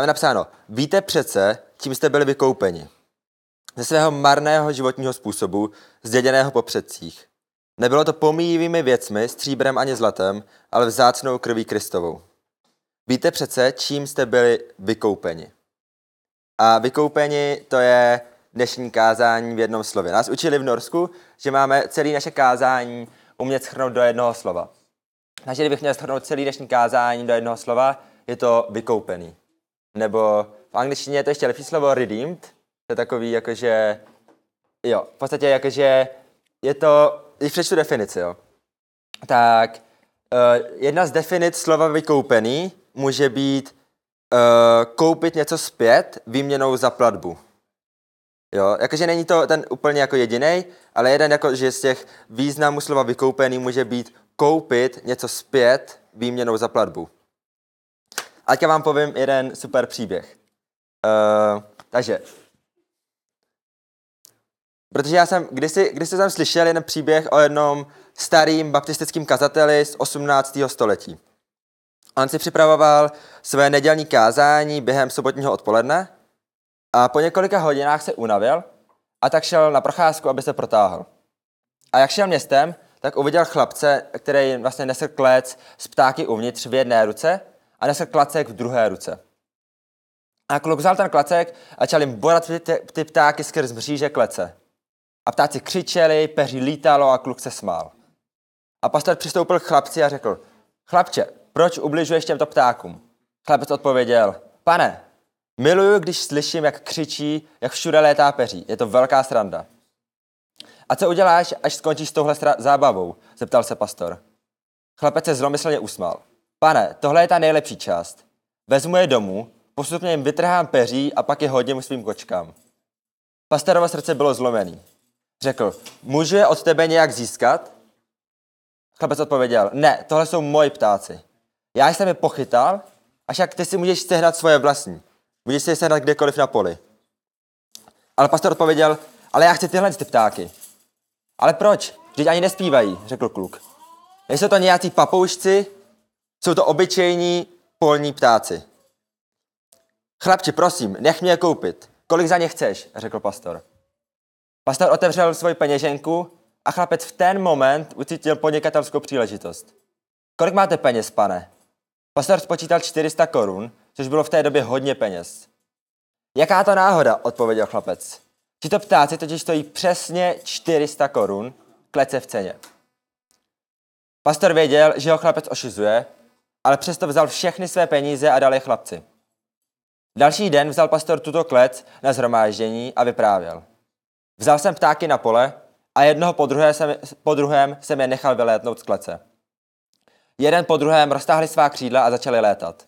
Tam je napsáno, víte přece, čím jste byli vykoupeni. Ze svého marného životního způsobu, zděděného po předcích. Nebylo to pomíjivými věcmi, stříbrem ani zlatem, ale vzácnou krví Kristovou. Víte přece, čím jste byli vykoupeni. A vykoupeni to je dnešní kázání v jednom slově. Nás učili v Norsku, že máme celé naše kázání umět schrnout do jednoho slova. Takže kdybych měl schrnout celý dnešní kázání do jednoho slova, je to vykoupený. Nebo v angličtině je to ještě lepší slovo redeemed. To je takový jakože, jo, v podstatě jakože je to, když přečtu definici, jo, tak uh, jedna z definic slova vykoupený může být uh, koupit něco zpět výměnou za platbu. Jo, jakože není to ten úplně jako jediný, ale jeden jako, že z těch významů slova vykoupený může být koupit něco zpět výměnou za platbu. Ať vám povím jeden super příběh. Uh, takže, protože já jsem, kdysi, kdysi jsem slyšel jeden příběh o jednom starým baptistickým kazateli z 18. století. On si připravoval své nedělní kázání během sobotního odpoledne a po několika hodinách se unavil a tak šel na procházku, aby se protáhl. A jak šel městem, tak uviděl chlapce, který vlastně nesl klec z ptáky uvnitř v jedné ruce a nesl klacek v druhé ruce. A kluk vzal ten klacek a začal jim borat ty, ty ptáky skrz mříže klece. A ptáci křičeli, peří lítalo a kluk se smál. A pastor přistoupil k chlapci a řekl, chlapče, proč ubližuješ těmto ptákům? Chlapec odpověděl, pane, miluju, když slyším, jak křičí, jak všude létá peří. Je to velká sranda. A co uděláš, až skončíš s touhle zábavou? Zeptal se pastor. Chlapec se zlomyslně usmál. Pane, tohle je ta nejlepší část. Vezmu je domů, postupně jim vytrhám peří a pak je hodím svým kočkám. Pastorovo srdce bylo zlomený. Řekl, můžu je od tebe nějak získat? Chlapec odpověděl, ne, tohle jsou moji ptáci. Já jsem je pochytal, až jak ty si můžeš sehnat svoje vlastní. Můžeš si je sehnat kdekoliv na poli. Ale pastor odpověděl, ale já chci tyhle ty ptáky. Ale proč? Vždyť ani nespívají, řekl kluk. Nejsou to nějací papoušci, jsou to obyčejní polní ptáci. Chlapči, prosím, nech mě je koupit. Kolik za ně chceš? řekl pastor. Pastor otevřel svoji peněženku a chlapec v ten moment ucítil podnikatelskou příležitost. Kolik máte peněz, pane? Pastor spočítal 400 korun, což bylo v té době hodně peněz. Jaká to náhoda, odpověděl chlapec. Tito ptáci totiž stojí přesně 400 korun, klece v ceně. Pastor věděl, že ho chlapec ošizuje, ale přesto vzal všechny své peníze a dal je chlapci. Další den vzal pastor tuto klec na zhromáždění a vyprávěl. Vzal jsem ptáky na pole a jednoho po, druhé jsem, po druhém jsem je nechal vylétnout z klece. Jeden po druhém roztáhli svá křídla a začali létat.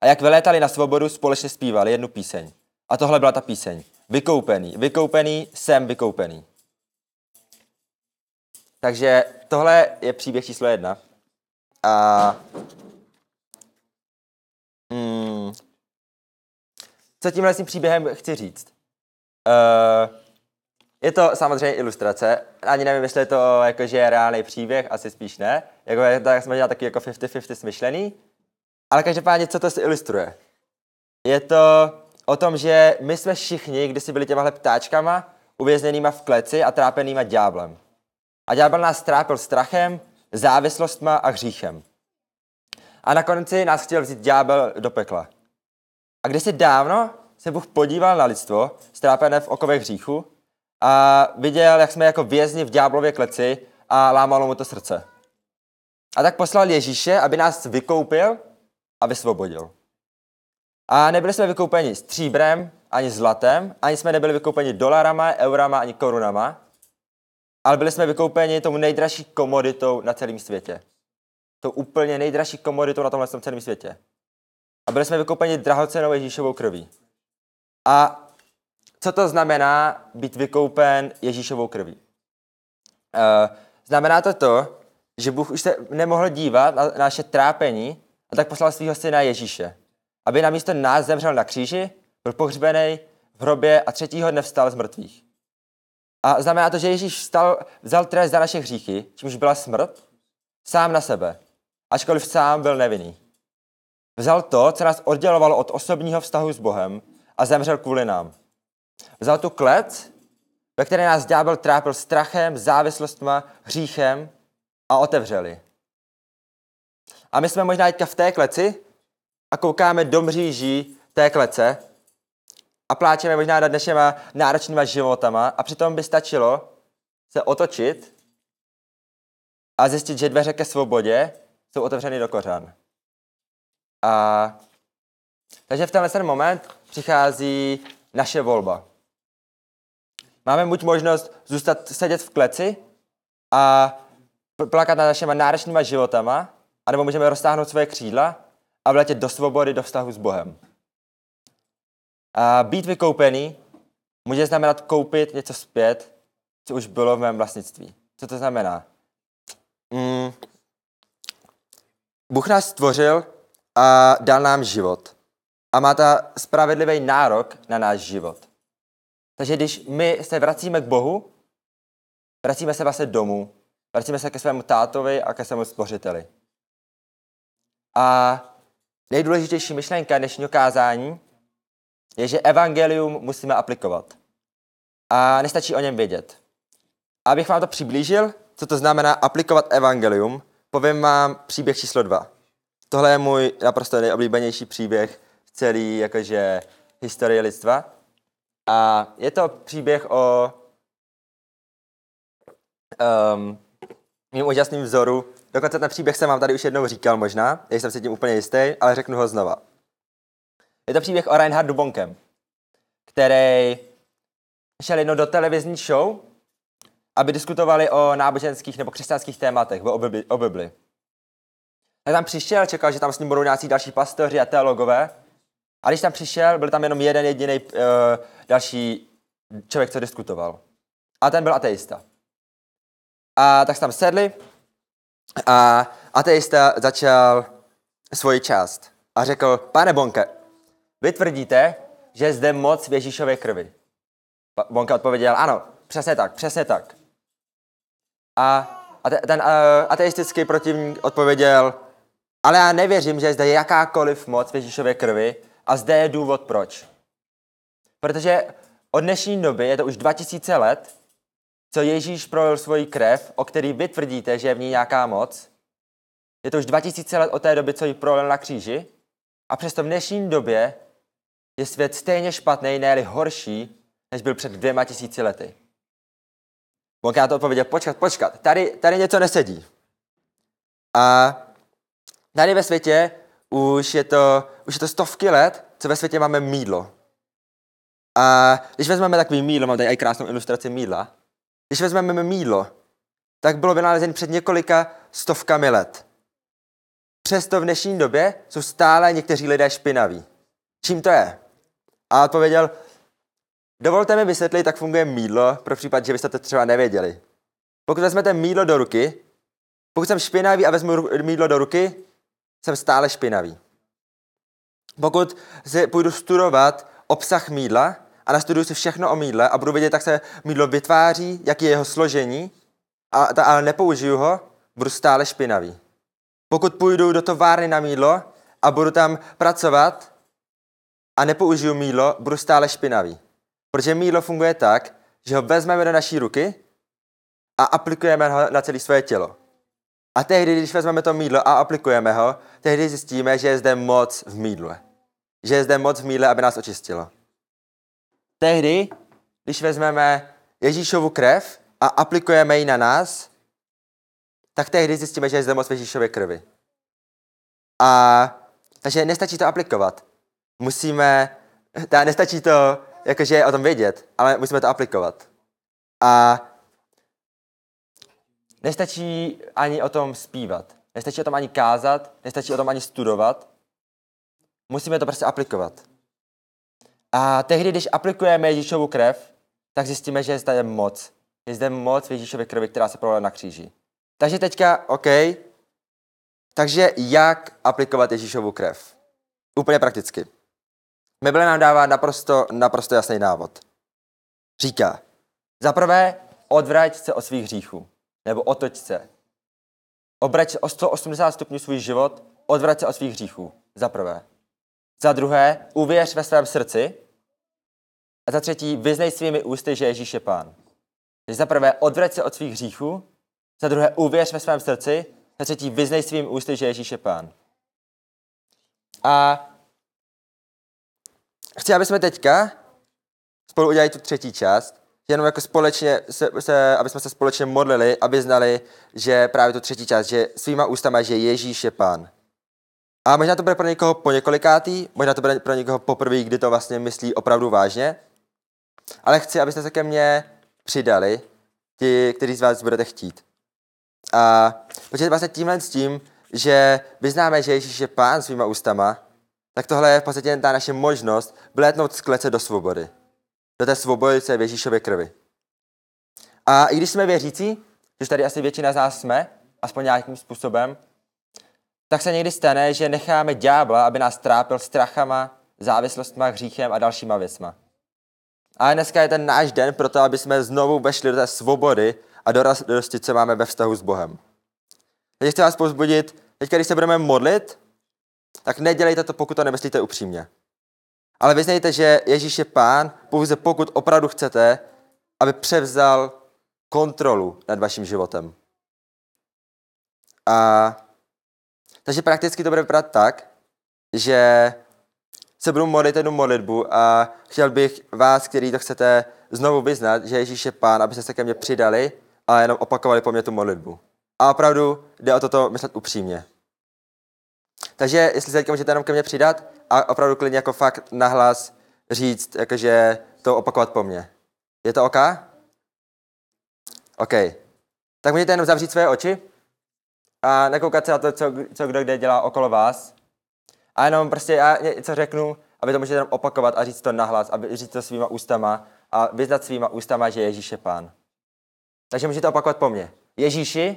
A jak vylétali na svobodu, společně zpívali jednu píseň. A tohle byla ta píseň. Vykoupený, vykoupený, jsem vykoupený. Takže tohle je příběh číslo jedna. A co tímhle tím příběhem chci říct? Uh, je to samozřejmě ilustrace, ani nevím, jestli je to jakože reálný příběh, asi spíš ne. Jako, tak jsme dělali taky jako 50-50 smyšlený. Ale každopádně, co to si ilustruje? Je to o tom, že my jsme všichni, když si byli těmahle ptáčkama, uvězněnýma v kleci a trápenýma ďáblem. A ďábel nás trápil strachem, závislostma a hříchem. A na konci nás chtěl vzít ďábel do pekla. A kdysi dávno se Bůh podíval na lidstvo, strápené v okovech hříchu, a viděl, jak jsme jako vězni v ďáblově kleci a lámalo mu to srdce. A tak poslal Ježíše, aby nás vykoupil a vysvobodil. A nebyli jsme vykoupeni stříbrem, ani zlatem, ani jsme nebyli vykoupeni dolarama, eurama, ani korunama, ale byli jsme vykoupeni tou nejdražší komoditou na celém světě. Tou úplně nejdražší komoditou na tomhle celém světě. A byli jsme vykoupeni drahocenou Ježíšovou krví. A co to znamená být vykoupen Ježíšovou krví? Uh, znamená to to, že Bůh už se nemohl dívat na naše trápení a tak poslal svého syna Ježíše, aby na místo nás zemřel na kříži, byl pohřbený v hrobě a třetího dne vstal z mrtvých. A znamená to, že Ježíš vstal, vzal trest za naše hříchy, čímž byla smrt, sám na sebe, ačkoliv sám byl nevinný. Vzal to, co nás oddělovalo od osobního vztahu s Bohem a zemřel kvůli nám. Vzal tu klec, ve které nás ďábel trápil strachem, závislostma, hříchem a otevřeli. A my jsme možná teďka v té kleci a koukáme do mříží té klece a pláčeme možná nad dnešníma náročnýma životama a přitom by stačilo se otočit a zjistit, že dveře ke svobodě jsou otevřeny do kořán. A takže v tenhle ten moment přichází naše volba. Máme buď možnost zůstat sedět v kleci a plakat nad našimi náročnýma životama, anebo můžeme roztáhnout svoje křídla a vletět do svobody, do vztahu s Bohem. A být vykoupený může znamenat koupit něco zpět, co už bylo v mém vlastnictví. Co to znamená? Mm, Bůh nás stvořil a dal nám život. A má ta spravedlivý nárok na náš život. Takže když my se vracíme k Bohu, vracíme se vlastně domů, vracíme se ke svému tátovi a ke svému stvořiteli. A nejdůležitější myšlenka dnešního kázání je, že evangelium musíme aplikovat. A nestačí o něm vědět. Abych vám to přiblížil, co to znamená aplikovat evangelium, povím vám příběh číslo dva. Tohle je můj naprosto nejoblíbenější příběh v celé jakože historii lidstva. A je to příběh o um, mým úžasným vzoru. Dokonce ten příběh jsem vám tady už jednou říkal možná, jsem si tím úplně jistý, ale řeknu ho znova. Je to příběh o Reinhardu Bonkem, který šel jednou do televizní show, aby diskutovali o náboženských nebo křesťanských tématech, o Bibli. O Bibli. A tam přišel, čekal, že tam s ním budou nějací další pastoři a teologové. A když tam přišel, byl tam jenom jeden jediný uh, další člověk, co diskutoval. A ten byl ateista. A tak tam sedli a ateista začal svoji část. A řekl, pane Bonke, vy tvrdíte, že zde moc v Ježíšově krvi. Bonka odpověděl, ano, přesně tak, přesně tak. A, a ten uh, ateistický protivník odpověděl, ale já nevěřím, že zde je jakákoliv moc v Ježíšově krvi a zde je důvod proč. Protože od dnešní doby, je to už 2000 let, co Ježíš prolil svoji krev, o který vy tvrdíte, že je v ní nějaká moc. Je to už 2000 let od té doby, co ji prolil na kříži. A přesto v dnešní době je svět stejně špatný, ne horší, než byl před dvěma tisíci lety. Mohl já to odpověděl, počkat, počkat, tady, tady něco nesedí. A tady ve světě už je, to, už je to stovky let, co ve světě máme mídlo. A když vezmeme takový mídlo, mám tady i krásnou ilustraci mídla, když vezmeme mídlo, tak bylo vynalezené před několika stovkami let. Přesto v dnešní době jsou stále někteří lidé špinaví. Čím to je? A odpověděl, dovolte mi vysvětlit, jak funguje mídlo, pro případ, že byste to třeba nevěděli. Pokud vezmete mídlo do ruky, pokud jsem špinavý a vezmu mídlo do ruky, jsem stále špinavý. Pokud si půjdu studovat obsah mídla a nastuduju si všechno o mídle a budu vědět, jak se mídlo vytváří, jaký je jeho složení, a, ta, ale nepoužiju ho, budu stále špinavý. Pokud půjdu do továrny na mídlo a budu tam pracovat a nepoužiju mídlo, budu stále špinavý. Protože mídlo funguje tak, že ho vezmeme do naší ruky a aplikujeme ho na celé svoje tělo. A tehdy, když vezmeme to mídlo a aplikujeme ho, tehdy zjistíme, že je zde moc v mídle. Že je zde moc v mídle, aby nás očistilo. Tehdy, když vezmeme Ježíšovu krev a aplikujeme ji na nás, tak tehdy zjistíme, že je zde moc v Ježíšově krvi. A takže nestačí to aplikovat. Musíme, teda nestačí to jakože o tom vědět, ale musíme to aplikovat. A nestačí ani o tom zpívat. Nestačí o tom ani kázat, nestačí o tom ani studovat. Musíme to prostě aplikovat. A tehdy, když aplikujeme Ježíšovu krev, tak zjistíme, že je zde moc. Je zde moc v Ježíšově krvi, která se prolila na kříži. Takže teďka, OK, takže jak aplikovat Ježíšovu krev? Úplně prakticky. Bible nám dává naprosto, naprosto jasný návod. Říká, za prvé, odvrať se od svých hříchů, nebo otoč se. Obrať o 180 stupňů svůj život, odvrať se od svých hříchů. Za prvé. Za druhé, uvěř ve svém srdci. A za třetí, vyznej svými ústy, že Ježíš je pán. Takže za prvé, odvrať se od svých hříchů. Za druhé, uvěř ve svém srdci. Za třetí, vyznej svým ústy, že Ježíš je pán. A chci, aby jsme teďka spolu udělali tu třetí část, jenom jako společně, se, se, aby jsme se společně modlili, aby znali, že právě tu třetí část, že svýma ústama, že Ježíš je pán. A možná to bude pro někoho po několikátý, možná to bude pro někoho poprvé, kdy to vlastně myslí opravdu vážně, ale chci, abyste se ke mně přidali, ti, kteří z vás budete chtít. A protože vlastně tímhle s tím, že vyznáme, že Ježíš je pán svýma ústama, tak tohle je v podstatě ta naše možnost vlétnout z klece do svobody. Do té svobody, co je v Ježíšově krvi. A i když jsme věřící, že tady asi většina z nás jsme, aspoň nějakým způsobem, tak se někdy stane, že necháme ďábla, aby nás trápil strachama, závislostma, hříchem a dalšíma věcma. A dneska je ten náš den pro to, aby jsme znovu vešli do té svobody a do radosti, co máme ve vztahu s Bohem. Takže chci vás pozbudit, teď když se budeme modlit, tak nedělejte to, pokud to nemyslíte upřímně. Ale vyznejte, že Ježíš je pán, pouze pokud opravdu chcete, aby převzal kontrolu nad vaším životem. A takže prakticky to bude vypadat tak, že se budu modlit jednu modlitbu a chtěl bych vás, který to chcete znovu vyznat, že Ježíš je pán, abyste se ke mně přidali a jenom opakovali po mně tu modlitbu. A opravdu jde o toto myslet upřímně. Takže jestli se teďka můžete jenom ke mně přidat a opravdu klidně jako fakt nahlas říct, jakože to opakovat po mně. Je to OK? OK. Tak můžete jenom zavřít své oči a nekoukat se na to, co, co kdo kde dělá okolo vás. A jenom prostě já něco řeknu a vy to můžete jenom opakovat a říct to nahlas, a říct to svýma ústama a vyznat svýma ústama, že Ježíš je pán. Takže můžete opakovat po mně. Ježíši,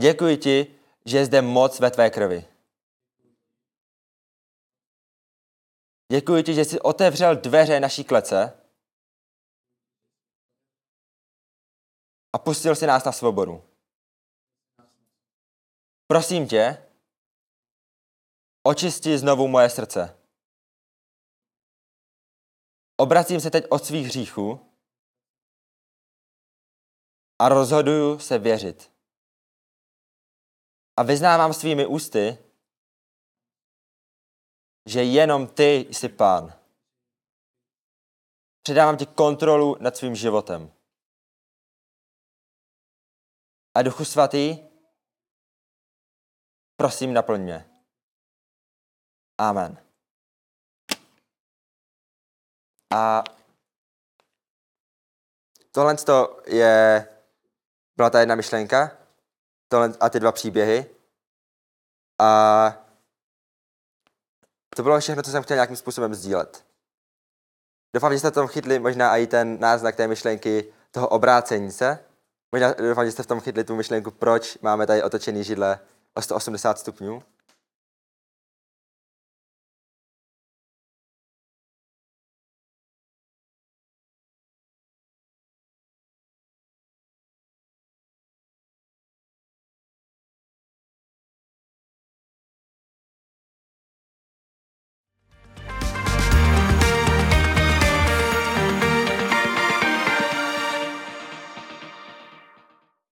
děkuji ti, že je zde moc ve tvé krvi. Děkuji ti, že jsi otevřel dveře naší klece a pustil si nás na svobodu. Prosím tě, očisti znovu moje srdce. Obracím se teď od svých hříchů a rozhoduju se věřit. A vyznávám svými ústy, že jenom ty jsi pán. Předávám ti kontrolu nad svým životem. A Duchu Svatý, prosím, naplň mě. Amen. A tohle je, byla ta jedna myšlenka tohle, a ty dva příběhy. A to bylo všechno, co jsem chtěl nějakým způsobem sdílet. Doufám, že jste v tom chytli možná i ten náznak té myšlenky toho obrácení se. Možná doufám, že jste v tom chytli tu myšlenku, proč máme tady otočený židle o 180 stupňů.